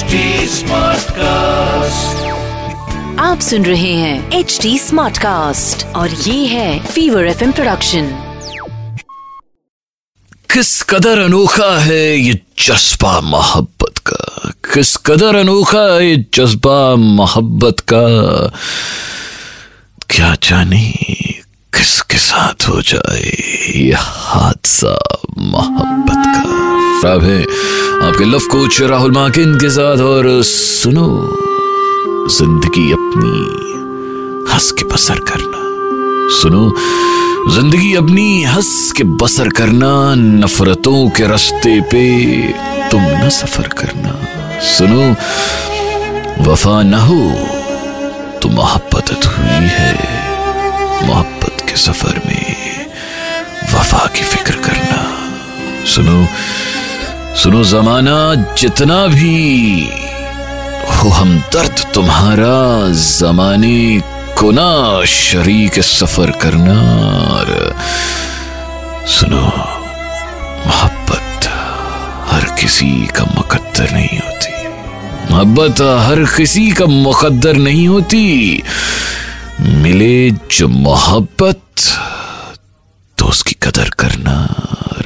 Smart cost آپ سن رہے ہیں ایچ ڈی اسمارٹ کاسٹ اور یہ ہے فیور ایف ایم پروڈکشن کس قدر انوکھا ہے یہ جذبہ محبت کا؟ کس قدر انوکھا ہے یہ جذبہ محبت کا؟ کیا جانے کس کے ساتھ ہو جائے یہ حادثہ محبت کا؟ خراب ہے آپ کے لف کوچ راہل ماکن کے ساتھ اور سنو۔ زندگی اپنی ہنس کے بسر کرنا۔ سنو۔ زندگی اپنی ہنس کے بسر کرنا، نفرتوں کے رستے پہ تم نہ سفر کرنا۔ سنو۔ وفا نہ ہو تو محبت ہوئی ہے۔ محبت کے سفر میں وفا کی فکر کرنا۔ سنو۔ سنو زمانہ جتنا بھی ہو ہم درد تمہارا زمانے کو نہ شریک سفر کرنا سنو، محبت ہر کسی کا مقدر نہیں ہوتی۔ محبت ہر کسی کا مقدر نہیں ہوتی۔ ملے جو محبت تو اس کی قدر کرنا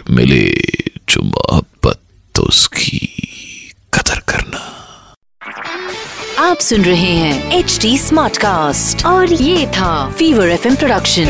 ملے۔ آپ سن رہے ہیں ایچ ڈی اسمارٹ کاسٹ اور یہ تھا فیور ایف ایم پروڈکشن